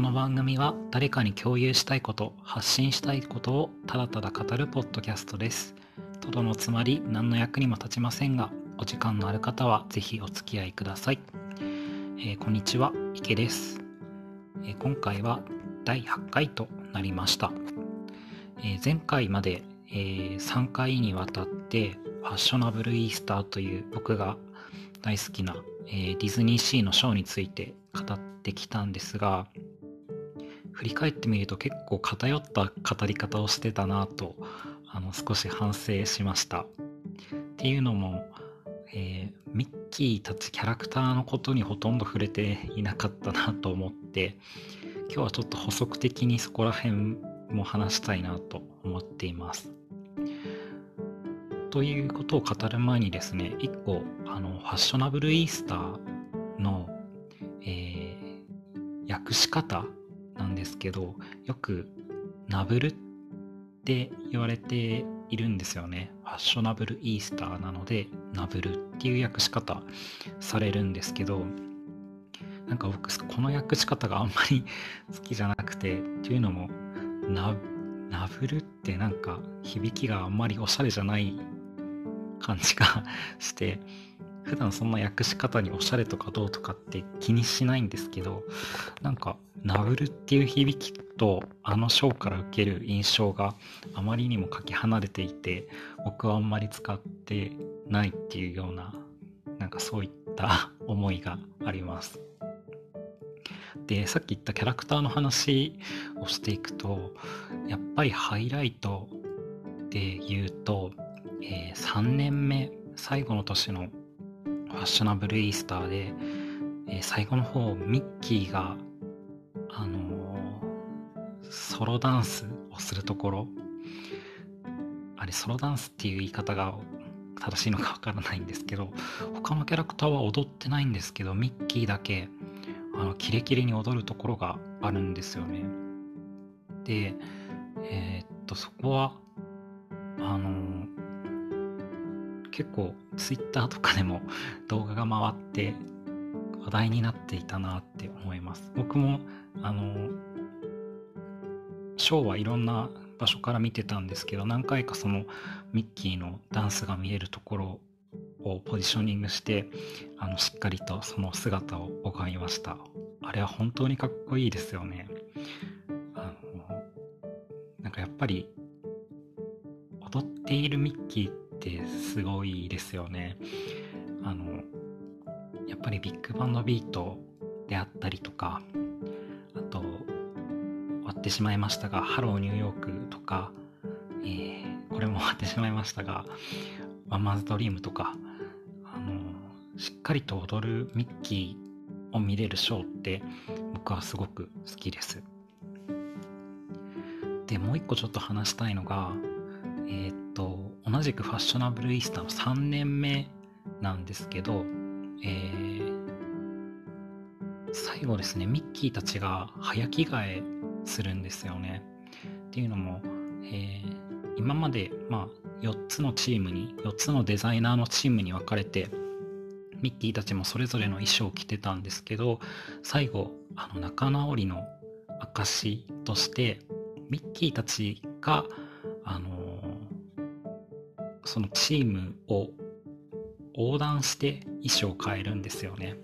この番組は誰かに共有したいこと発信したいことをただただ語るポッドキャストです。とどのつまり何の役にも立ちませんがお時間のある方はぜひお付き合いください、えー、こんにちは池です、えー、今回は第8回となりました、えー、前回まで、え3回にわたってファッショナブルイースターという僕が大好きな、えディズニーシーのショーについて語ってきたんですが振り返ってみると結構偏った語り方をしてたなとあの少し反省しました。っていうのも、えー、ミッキーたちキャラクターのことにほとんど触れていなかったなと思って今日はちょっと補足的にそこら辺も話したいなと思っています。ということを語る前にですね一個あのファッショナブルイースターのえー、訳し方なんですけどよくナブルって言われているんですよね。ファッショナブルイースターなのでナブルっていう訳し方されるんですけどなんか僕この訳し方があんまり好きじゃなくてっていうのもナブルってなんか響きがあんまりおしゃれじゃない感じがして普段そんな訳し方におしゃれとかどうとかって気にしないんですけどなんかナブルっていう響きとあのショーから受ける印象があまりにもかけ離れていて僕はあんまり使ってないっていうようななんかそういった 思いがあります。でさっき言ったキャラクターの話をしていくとやっぱりハイライトで言うと、えー、3年目最後の年のファッショナブルイースターで、えー、最後の方ミッキーがあのー、ソロダンスをするところあれソロダンスっていう言い方が正しいのかわからないんですけど他のキャラクターは踊ってないんですけどミッキーだけあのキレキレに踊るところがあるんですよね。でえー、っとそこはあの結構ツイッターとかでも 動画が回って話題になっていたなって思います。僕もあのショーはいろんな場所から見てたんですけど何回かそのミッキーのダンスが見えるところをポジショニングしてあのしっかりとその姿を拝みました。あれは本当にかっこいいですよね。あのなんかやっぱり踊っているミッキーってすごいですよね。あのやっぱりビッグバンドビートであったりとかあと終わってしまいましたが「ハローニューヨーク」とか、えー、これも終わってしまいましたが「ワンマンズドリーム」とかあのしっかりと踊るミッキーを見れるショーって僕はすごく好きです。でもう一個ちょっと話したいのがえ、っと同じくファッショナブルイースターの3年目なんですけど、えー、最後ですねミッキーたちが早着替えするんですよね。っていうのも、えー、今まで、まあ、4つのチームに4つのデザイナーのチームに分かれてミッキーたちもそれぞれの衣装を着てたんですけど最後あの仲直りの証としてミッキーたちがあのそのチームを横断して衣装を変えるんですよね。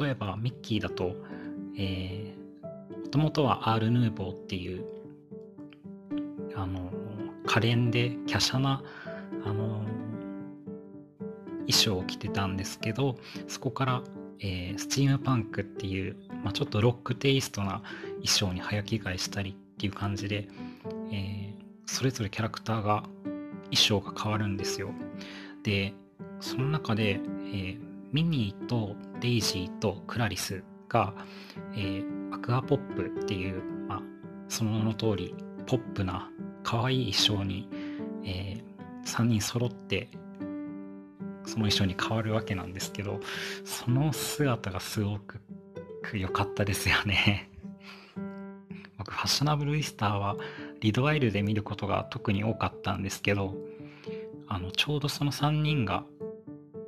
例えばミッキーだとえー、もともとはアール・ヌーボーっていうあの可憐で華奢なあの衣装を着てたんですけどそこから、えー、スチームパンクっていう、まあ、ちょっとロックテイストな衣装に早着替えしたりっていう感じで、えー、それぞれキャラクターが衣装が変わるんですよ。で、その中で、えー、ミニーとデイジーとクラリスが、えー、アクアポップっていう、まあ、その名の通りポップな可愛い衣装に、えー、3人揃ってその衣装に変わるわけなんですけどその姿がすごく良かったですよね 僕ファッショナブルイスターはリドワイルで見ることが特に多かったんですけどあのちょうどその3人が、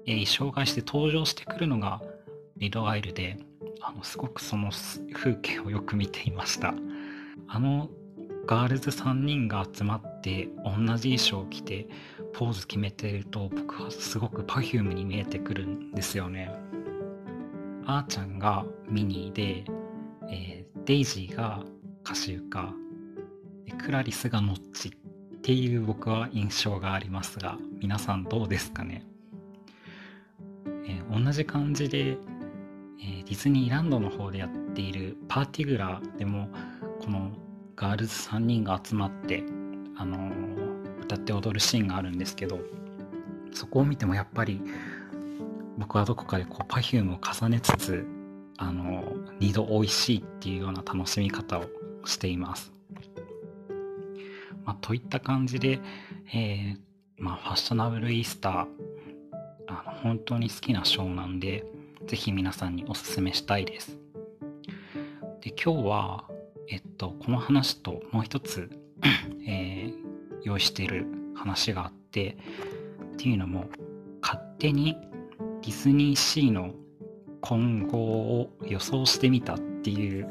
えー、障害して登場してくるのがリドワイルであのすごくその風景をよく見ていました。あのガールズ3人が集まって同じ衣装を着てポーズ決めてると僕はすごく Perfume に見えてくるんですよね。あーちゃんがミニーで、えー、デイジーがカシウカクラリスがノッチっていう僕は印象がありますが皆さんどうですかね、えー、同じ感じで、えー、ディズニーランドの方でやっているパーティグラーでもこのガールズ3人が集まって、あのー、歌って踊るシーンがあるんですけどそこを見てもやっぱり僕はどこかでこう Perfume を重ねつつあの2度美味しいっていうような楽しみ方をしています。まあ、といった感じで、えー、まあ、ファッショナブルイースターあの本当に好きなショーなんでぜひ皆さんにおすすめしたいです。で今日は、えっと、この話ともう一つ えー、用意している話があってっていうのも勝手にディズニーシーの今後を予想してみたっていう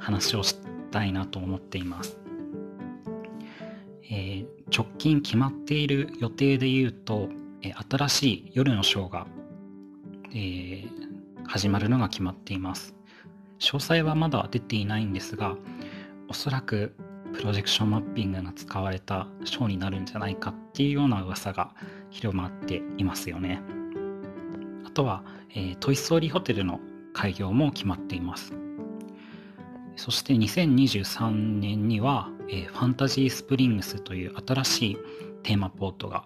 話をしたいなと思っています。えー、直近決まっている予定で言うと、えー、新しい夜のショーが、えー、始まるのが決まっています。詳細はまだ出ていないんですが、おそらくプロジェクションマッピングが使われたショーになるんじゃないかっていうような噂が広まっていますよね。あとは、え、トイ・ストーリーホテルの開業も決まっています。そして2023年には、えー、ファンタジースプリングスという新しいテーマポートが、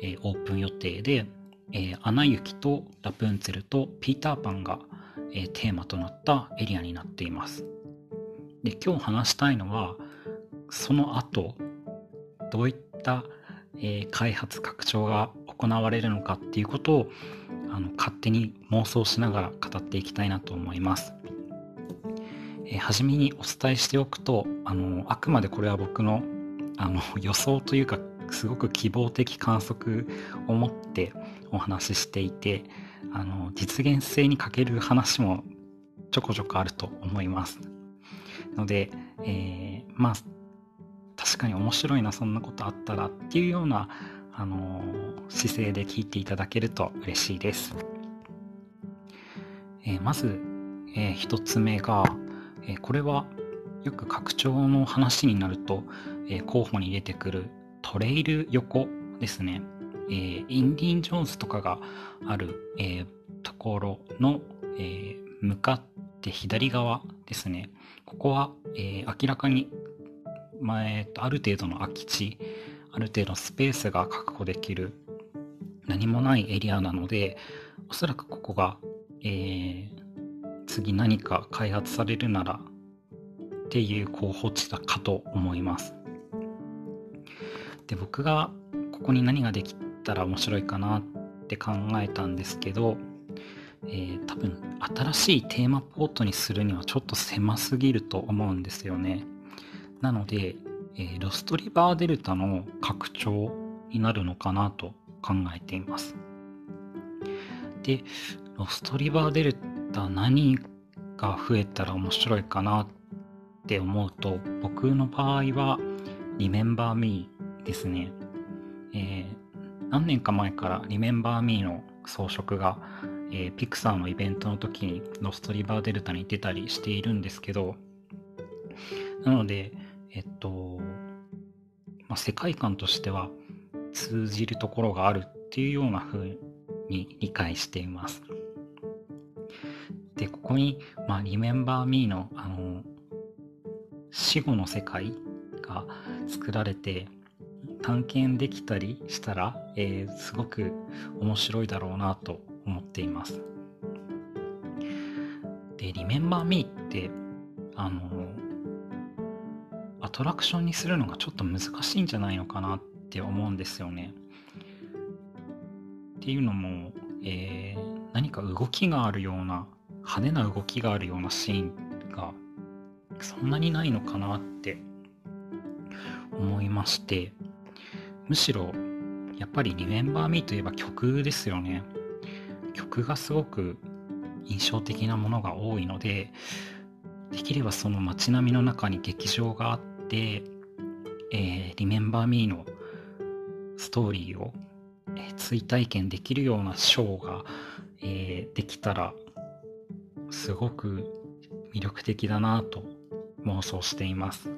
えー、オープン予定で、えー、アナ雪とラプンツェルとピーターパンが、えー、テーマとなったエリアになっています。で今日話したいのはその後どういった、えー、開発拡張が行われるのかっていうことをあの勝手に妄想しながら語っていきたいなと思います。えー、初めにお伝えしておくとあのあくまでこれは僕のあの 予想というかすごく希望的観測を持ってお話ししていてあの実現性に欠ける話もちょこちょこあると思います。ので、えー、まあ確かに面白いなそんなことあったらっていうようなあの姿勢で聞いていただけると嬉しいです、えー、まず、えー、一つ目がえこれはよく拡張の話になると、え候補に出てくるトレイル横ですね、えー、インディ・ン・ジョーンズとかがある、えー、ところの、えー、向かって左側ですね。ここは、え明らかに、まあえー、ある程度の空き地ある程度スペースが確保できる何もないエリアなのでおそらくここが、え、次何か開発されるならっていう候補地だかと思います。で僕がここに何ができたら面白いかなって考えたんですけど、えー、多分新しいテーマポートにするにはちょっと狭すぎると思うんですよね。なので、えー、ロストリバーデルタの拡張になるのかなと考えています。で、ロストリバーデルタ何が増えたら面白いかなって思うと僕の場合は Remember Me ですね、えー、何年か前から Remember Me の装飾が、えー、ピクサーのイベントの時にロストリバーデルタに出たりしているんですけどなのでえっと、まあ、世界観としては通じるところがあるっていうような風に理解しています。で、ここに、まあ、Remember Me の、あの、死後の世界が作られて、探検できたりしたら、えー、すごく面白いだろうなと思っています。で、Remember Me って、あの、アトラクションにするのがちょっと難しいんじゃないのかなって思うんですよね。っていうのも、えー、何か動きがあるような派手な動きがあるようなシーンがそんなにないのかなって思いましてむしろやっぱり「Remember Me」といえば曲ですよね。曲がすごく印象的なものが多いのでできればその街並みの中に劇場があって「えー、リメンバー・ミー」のストーリーを、え、追体験できるようなショーが、えー、できたらすごく魅力的だなと妄想しています。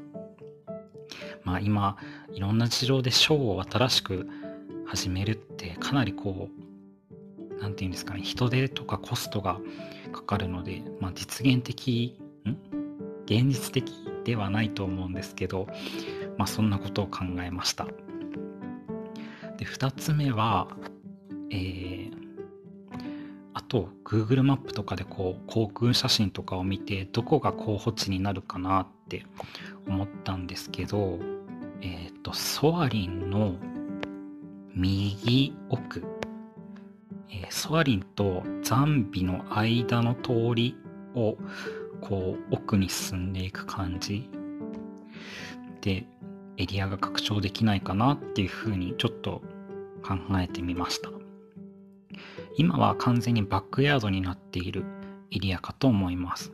まあ今いろんな事情でショーを新しく始めるってかなりこう何て言うんですかね人手とかコストがかかるので、まあ、実現的ん？現実的ではないと思うんですけど、まあ、そんなことを考えましたで2つ目はえー、と Google マップとかでこう航空写真とかを見てどこが候補地になるかなって思ったんですけどえっ、ー、とソアリンの右奥、えー、ソアリンとザンビの間の通りをこう奥に進んでいく感じでエリアが拡張できないかなっていうふうにちょっと考えてみました。今は完全にバックヤードになっているエリアかと思います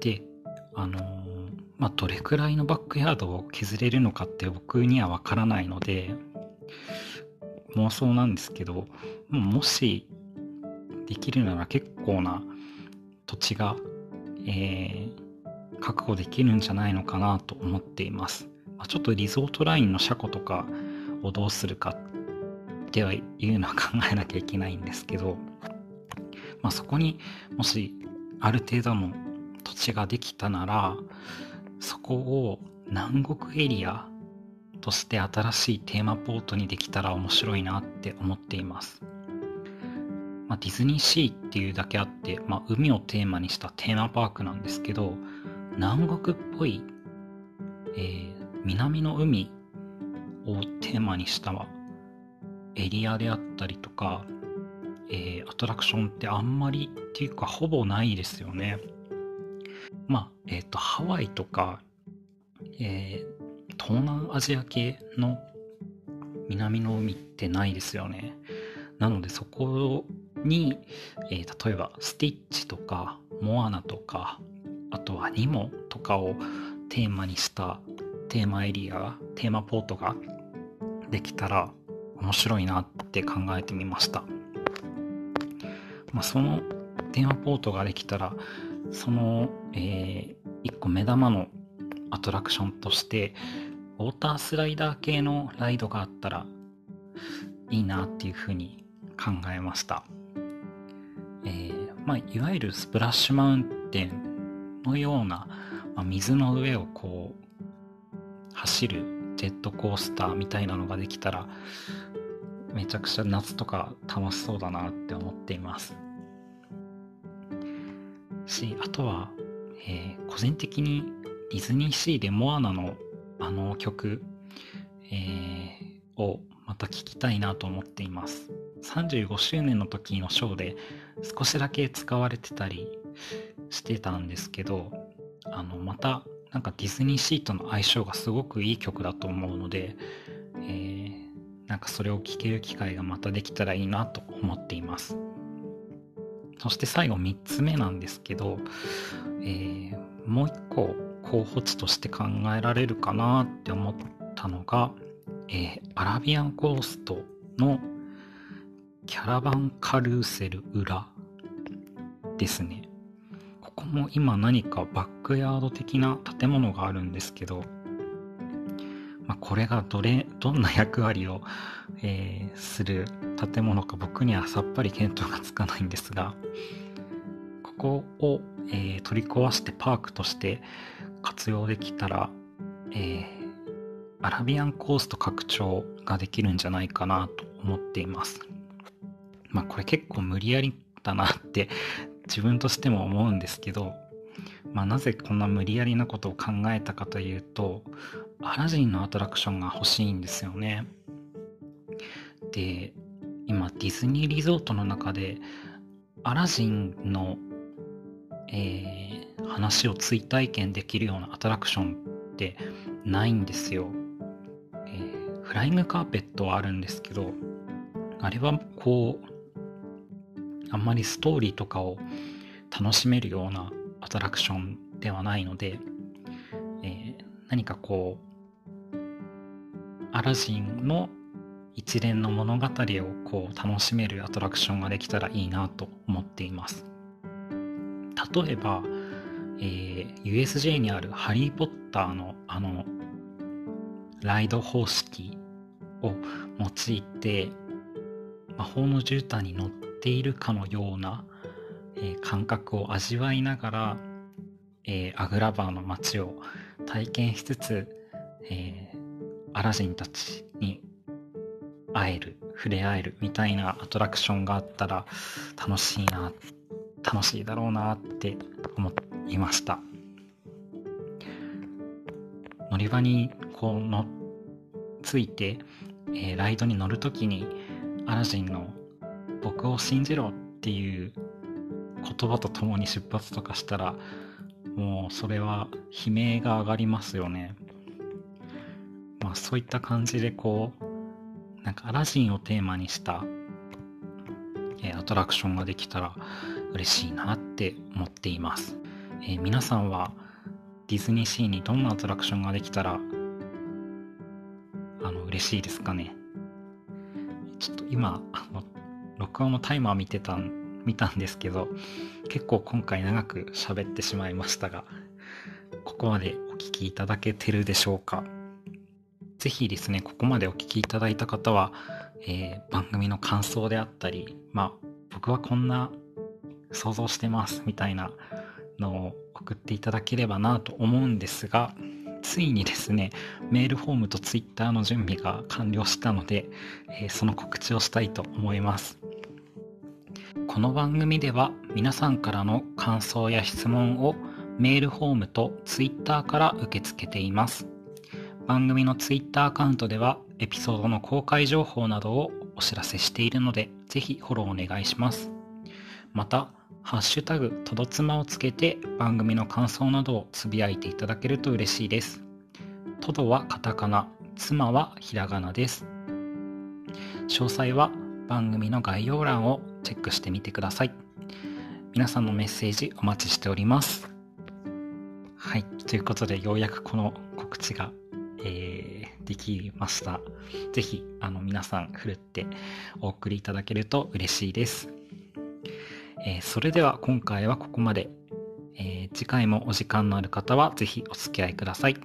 であのー、まあどれくらいのバックヤードを削れるのかって僕にはわからないので妄想なんですけどもしできるなら結構な土地が、えー、確保できるんじゃないのかなと思っています。ま、ちょっとリゾートラインの車庫とかをどうするかってはいうのは考えなきゃいけないんですけど、まあ、そこにもしある程度の土地ができたならそこを南国エリアとして新しいテーマポートにできたら面白いなって思っています。まあ、ディズニーシーっていうだけあって、まあ、海をテーマにしたテーマパークなんですけど、南国っぽい、えー、南の海をテーマにしたエリアであったりとか、えー、アトラクションってあんまりっていうかほぼないですよね。まあ、えっ、ー、と、ハワイとか、えー、東南アジア系の南の海ってないですよね。なのでそこに、えー、例えばスティッチとかモアナとかあとはニモとかをテーマにしたテーマエリアテーマポートができたら面白いなって考えてみました、まあ、そのテーマポートができたらその、えー、一個目玉のアトラクションとしてウォータースライダー系のライドがあったらいいなっていうふうに考えました。えー、まあ、いわゆるスプラッシュマウンテンのような、まあ、水の上をこう走るジェットコースターみたいなのができたらめちゃくちゃ夏とか楽しそうだなって思っています。し、あとは、えー、個人的にディズニーシーでモアナのあの曲、えー、をまた聴きたいなと思っています。35周年の時のショーで少しだけ使われてたりしてたんですけど、あの、またなんかディズニーシートの相性がすごくいい曲だと思うので、えー、なんかそれを聴ける機会がまたできたらいいなと思っています。そして最後3つ目なんですけど、えー、もう1個候補地として考えられるかなって思ったのが、えー、アラビアンコーストのキャラバンカルーセル裏ですね。ここも今何かバックヤード的な建物があるんですけど、まあ、これがどれ、どんな役割を、えー、する建物か僕にはさっぱり見当がつかないんですが、ここを、えー、取り壊してパークとして活用できたら、えー、アラビアンコースト拡張ができるんじゃないかなと思っています。まあこれ結構無理やりだなって自分としても思うんですけど、まあなぜこんな無理やりなことを考えたかというと、アラジンのアトラクションが欲しいんですよね。で、今ディズニーリゾートの中でアラジンの、えー、話を追体験できるようなアトラクションってないんですよ。えー、フライングカーペットはあるんですけど、あれはこう、あんまりストーリーとかを楽しめるようなアトラクションではないので、えー、何かこうアラジンの一連の物語をこう楽しめるアトラクションができたらいいなと思っています。例えば、えー、USJ にあるハリー・ポッターのあのライド方式を用いて魔法の絨毯に乗っているかのような、えー、感覚を味わいながら、えー、アグラバーの街を体験しつつ、えー、アラジンたちに会える触れ合えるみたいなアトラクションがあったら楽しいな楽しいだろうなって思いました。乗り場にこうのついて、えー、ライドに乗るときにアラジンの「僕を信じろ」っていう言葉とともに出発とかしたらもうそれは悲鳴が上がりますよね。まあそういった感じでこうなんかアラジンをテーマにした、えー、アトラクションができたら嬉しいなって思っています、えー、皆さんはディズニーシーにどんなアトラクションができたらあの嬉しいですかね。ちょっと今あの録音のタイマー見てたん見たんですけど結構今回長く喋ってしまいましたがここまでお聞きいただけてるでしょうか？ぜひですね、ここまでお聞きいただいた方は、えー、番組の感想であったり、まあ、僕はこんな想像してますみたいなのを送っていただければなと思うんですが、ついにですね、メールフォームとツイッターの準備が完了したので、えー、その告知をしたいと思います。この番組では皆さんからの感想や質問をメールフォームとツイッターから受け付けています。番組の Twitter アカウントではエピソードの公開情報などをお知らせしているので、ぜひフォローお願いします。また、ハッシュタグとどつまをつけて番組の感想などをつぶやいていただけると嬉しいです。トドはカタカナ、妻はひらがなです。詳細は番組の概要欄をチェックしてみてください。皆さんのメッセージお待ちしております。はい。ということで、ようやくこの告知がえー、できました。ぜひ、あの、皆さん、ふるってお送りいただけると嬉しいです。えー、それでは今回はここまで。えー、次回もお時間のある方はぜひお付き合いください。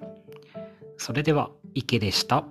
それでは、池でした。